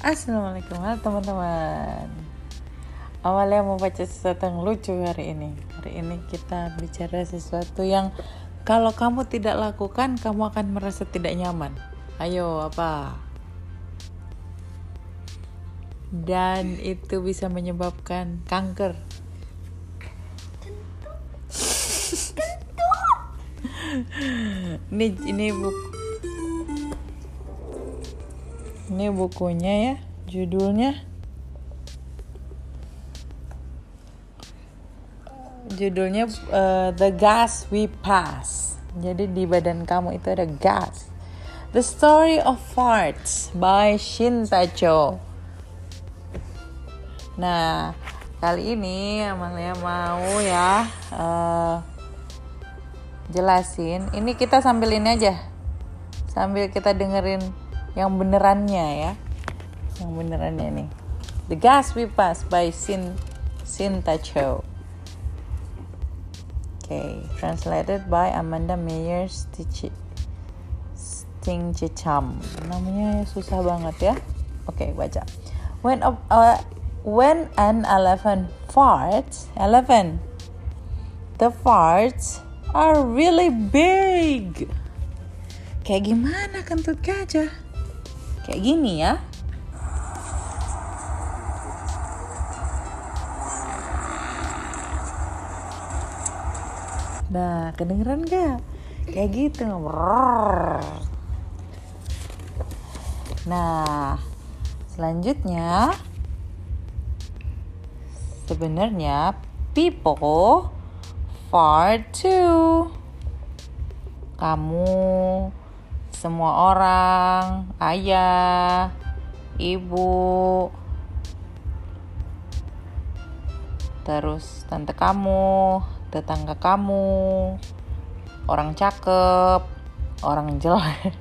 Assalamualaikum halo teman-teman. Awalnya mau baca sesuatu yang lucu hari ini. Hari ini kita bicara sesuatu yang Kalau kamu tidak lakukan Kamu akan merasa tidak nyaman. Ayo apa? Dan itu bisa menyebabkan kanker. Ini ini buku ini bukunya ya judulnya. Judulnya uh, The Gas We Pass. Jadi di badan kamu itu ada gas. The Story of Farts by Shin Tacho nah kali ini Amalia mau ya uh, jelasin. Ini kita sambil ini aja. Sambil kita dengerin yang benerannya ya. Yang benerannya nih. The Gas We Pass by Sin Sintacho okay translated by Amanda Meyer Stitch Sting Chicham namanya susah banget ya. Oke okay, baca. When a, uh, when an elephant farts elephant the farts are really big. Kayak gimana kentut gajah kayak gini ya Nah, kedengeran gak? Kayak gitu. Nah, selanjutnya sebenarnya people fart too. Kamu semua orang, ayah, ibu, terus tante kamu, tetangga kamu, orang cakep, orang jelek,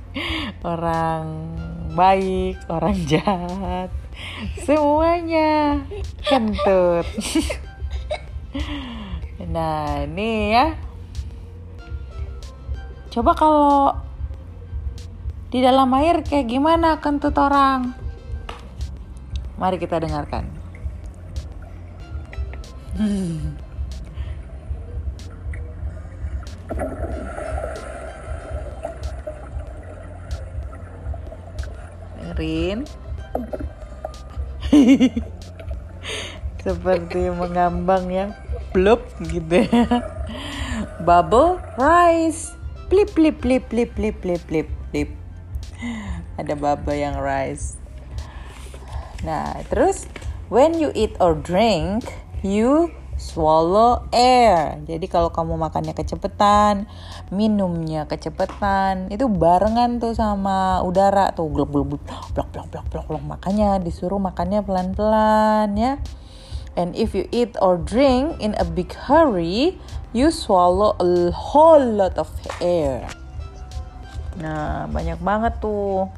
orang baik, orang jahat, semuanya kentut. nah ini ya. Coba kalau di dalam air kayak gimana kentut orang? Mari kita dengarkan. Hmm. Dengerin. Seperti mengambang ya. Blup gitu ya. Bubble rice. Plip plip plip plip plip plip plip plip ada baba yang rice nah terus when you eat or drink you swallow air. Jadi kalau kamu makannya kecepetan, minumnya kecepetan itu barengan tuh sama udara tuh gluk gluk gluk blok blok blok blok. Makanya disuruh makannya pelan-pelan ya. And if you eat or drink in a big hurry, you swallow a whole lot of air. Nah, banyak banget tuh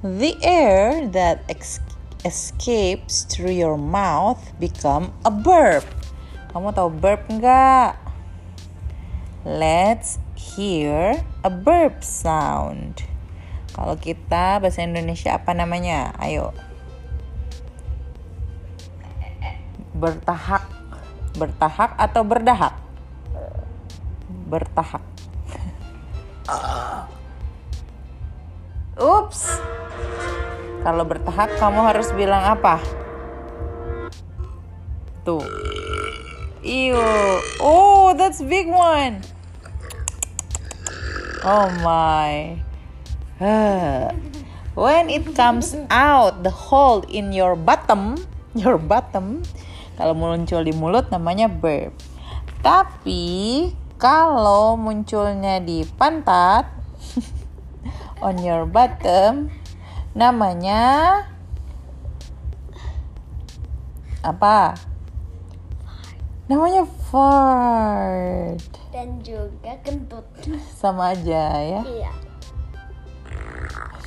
The air that escapes through your mouth become a burp. Kamu tahu burp nggak? Let's hear a burp sound. Kalau kita bahasa Indonesia apa namanya? Ayo. Bertahak. Bertahak atau berdahak? Bertahak. Ups. Kalau bertahap kamu harus bilang apa? Tuh. Ew. Oh, that's big one. Oh my. When it comes out the hole in your bottom, your bottom, kalau muncul di mulut namanya burp. Tapi kalau munculnya di pantat on your bottom namanya apa? Namanya fart. Dan juga kentut. Sama aja ya. Iya.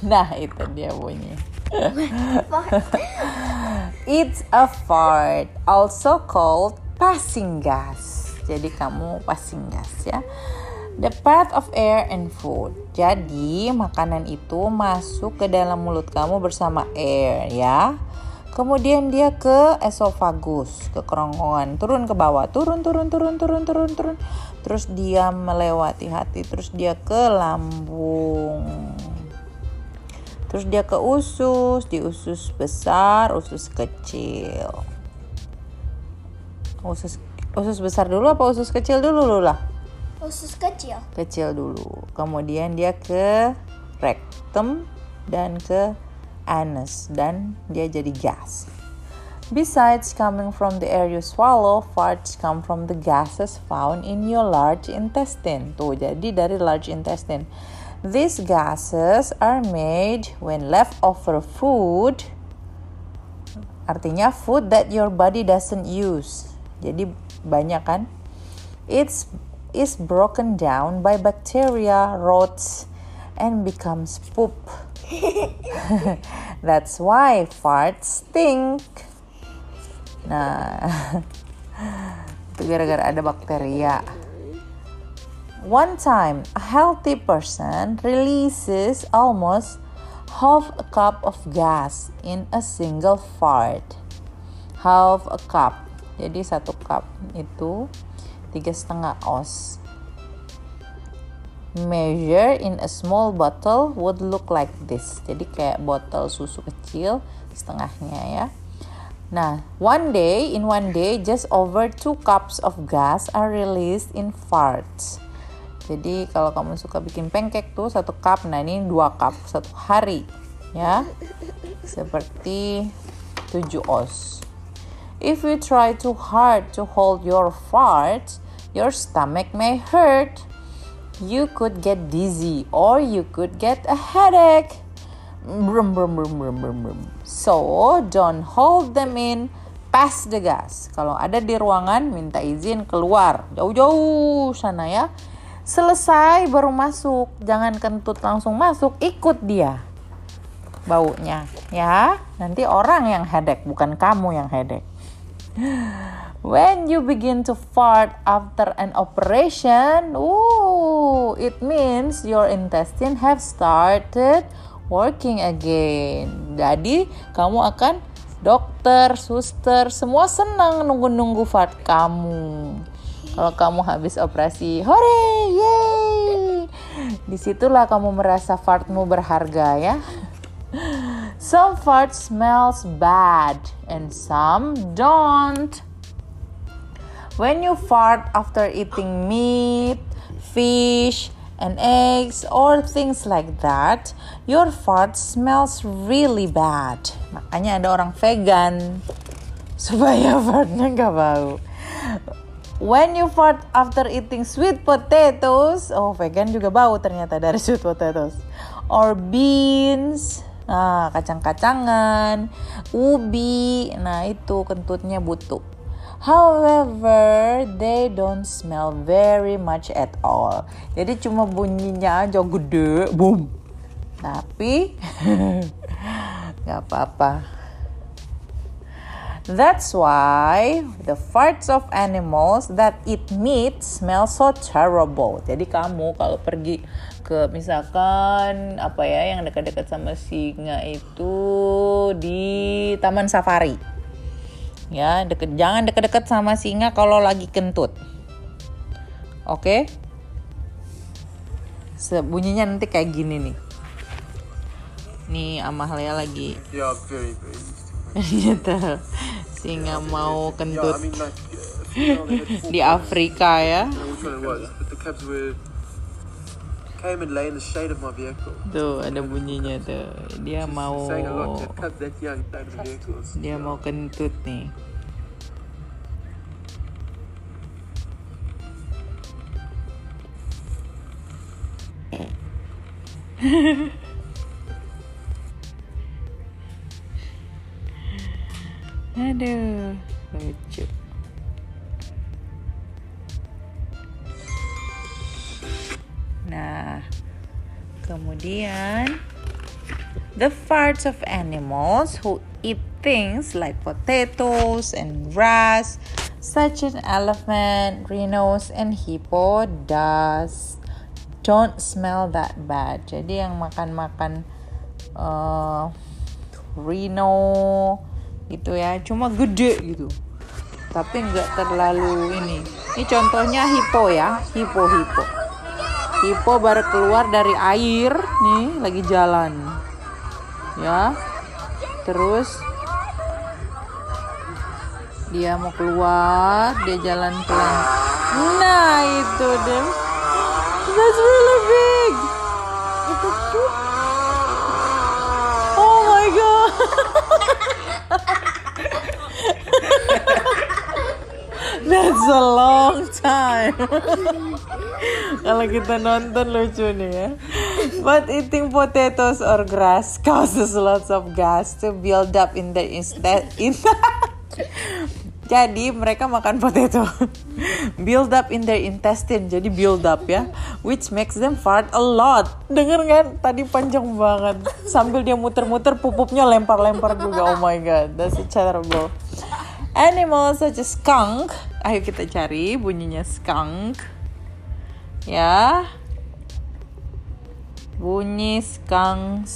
Nah, itu dia bunyi. It's a fart, also called passing gas. Jadi kamu passing gas ya. The path of air and food. Jadi, makanan itu masuk ke dalam mulut kamu bersama air ya. Kemudian dia ke esophagus, ke kerongkongan, turun ke bawah, turun, turun, turun, turun, turun, turun. Terus dia melewati hati, terus dia ke lambung. Terus dia ke usus, di usus besar, usus kecil. Usus usus besar dulu apa usus kecil dulu lah? Usus kecil. Kecil dulu. Kemudian dia ke rectum dan ke anus dan dia jadi gas. Besides coming from the air you swallow, farts come from the gases found in your large intestine. Tuh, jadi dari large intestine. These gases are made when leftover food artinya food that your body doesn't use. Jadi banyak kan? It's is broken down by bacteria, rots, and becomes poop. That's why farts stink. Nah, itu gara-gara ada bakteria. One time, a healthy person releases almost half a cup of gas in a single fart. Half a cup. Jadi satu cup itu tiga setengah oz. Measure in a small bottle would look like this. Jadi kayak botol susu kecil setengahnya ya. Nah, one day, in one day, just over two cups of gas are released in farts. Jadi kalau kamu suka bikin pancake tuh satu cup, nah ini dua cup satu hari, ya. Seperti 7 oz. If you try too hard to hold your farts, your stomach may hurt. You could get dizzy or you could get a headache. Brum, brum, brum, brum, brum, brum. So, don't hold them in. Pass the gas. Kalau ada di ruangan, minta izin keluar. Jauh-jauh sana ya. Selesai baru masuk. Jangan kentut langsung masuk. Ikut dia baunya ya nanti orang yang headache bukan kamu yang headache when you begin to fart after an operation ooh it means your intestine have started working again. Jadi kamu akan dokter suster semua senang nunggu-nunggu fart kamu. Kalau kamu habis operasi hore yay! Di situlah kamu merasa fartmu berharga ya. Some farts smells bad and some don't. When you fart after eating meat, fish, and eggs or things like that, your fart smells really bad. Makanya ada orang vegan supaya fartnya nggak bau. When you fart after eating sweet potatoes, oh vegan juga bau ternyata dari sweet potatoes, or beans, Nah, kacang-kacangan, ubi, nah itu kentutnya butuh. However, they don't smell very much at all. Jadi cuma bunyinya aja gede, boom. Tapi nggak apa-apa. That's why the farts of animals that eat meat smell so terrible. Jadi kamu kalau pergi ke misalkan apa ya yang dekat-dekat sama singa itu di taman safari. Ya, deket jangan dekat-dekat sama singa kalau lagi kentut. Oke? Sebunyinya nanti kayak gini nih. Nih Amalia lagi Yeah, very, very used to it. gitu singa mau Yeah, kentut I mean, like, uh, di. Afrika ya came and lay in the shade of my vehicle. tuh ada bunyinya tuh dia mau dia mau kentut nih Aduh, lucu. Kemudian the farts of animals who eat things like potatoes and grass, such as elephant, rhinos, and hippo, does don't smell that bad. Jadi yang makan-makan uh, rhino gitu ya, cuma gede gitu. Tapi nggak terlalu ini. Ini contohnya hipo ya, hipo hipo. Hipo baru keluar dari air nih, lagi jalan. Ya. Terus dia mau keluar, dia jalan pelan. Nah, itu deh. That's really big. Itu tuh Oh my god. That's a long time. Kalau kita nonton lucu nih ya. But eating potatoes or grass causes lots of gas to build up in the instead in Jadi mereka makan potato, build up in their intestine, jadi build up ya, which makes them fart a lot. Denger kan? Tadi panjang banget. Sambil dia muter-muter, pupupnya lempar-lempar juga. Oh my god, that's terrible. Animals such as skunk, ayo kita cari bunyinya skunk. Ya, bunyi skunks.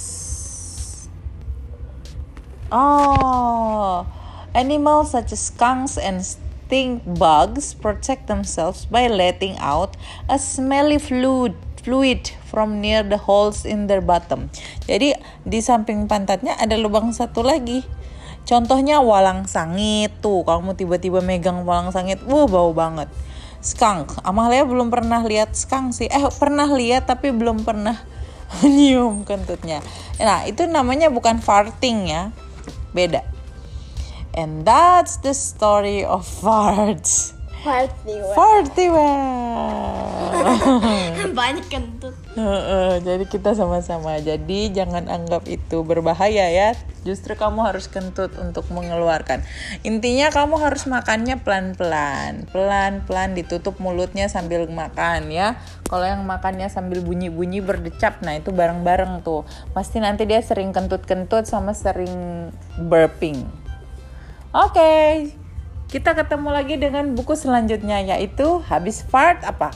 Oh, animals such as skunks and stink bugs protect themselves by letting out a smelly fluid fluid from near the holes in their bottom. Jadi di samping pantatnya ada lubang satu lagi. Contohnya walang sangit tuh, kamu tiba-tiba megang walang sangit, wuh bau banget. Skunk, Amalia belum pernah lihat skunk sih. Eh pernah lihat tapi belum pernah nyium kentutnya. Nah itu namanya bukan farting ya, beda. And that's the story of farts. Party Farty well. Banyak kentut. Jadi kita sama-sama. Jadi jangan anggap itu berbahaya ya. Justru kamu harus kentut untuk mengeluarkan. Intinya kamu harus makannya pelan-pelan. Pelan-pelan ditutup mulutnya sambil makan ya. Kalau yang makannya sambil bunyi-bunyi berdecap, nah itu bareng-bareng tuh. Pasti nanti dia sering kentut-kentut sama sering burping. Oke. Kita ketemu lagi dengan buku selanjutnya yaitu habis fart apa?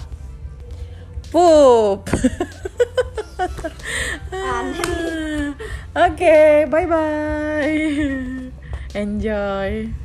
Poop. Oke, bye bye. Enjoy.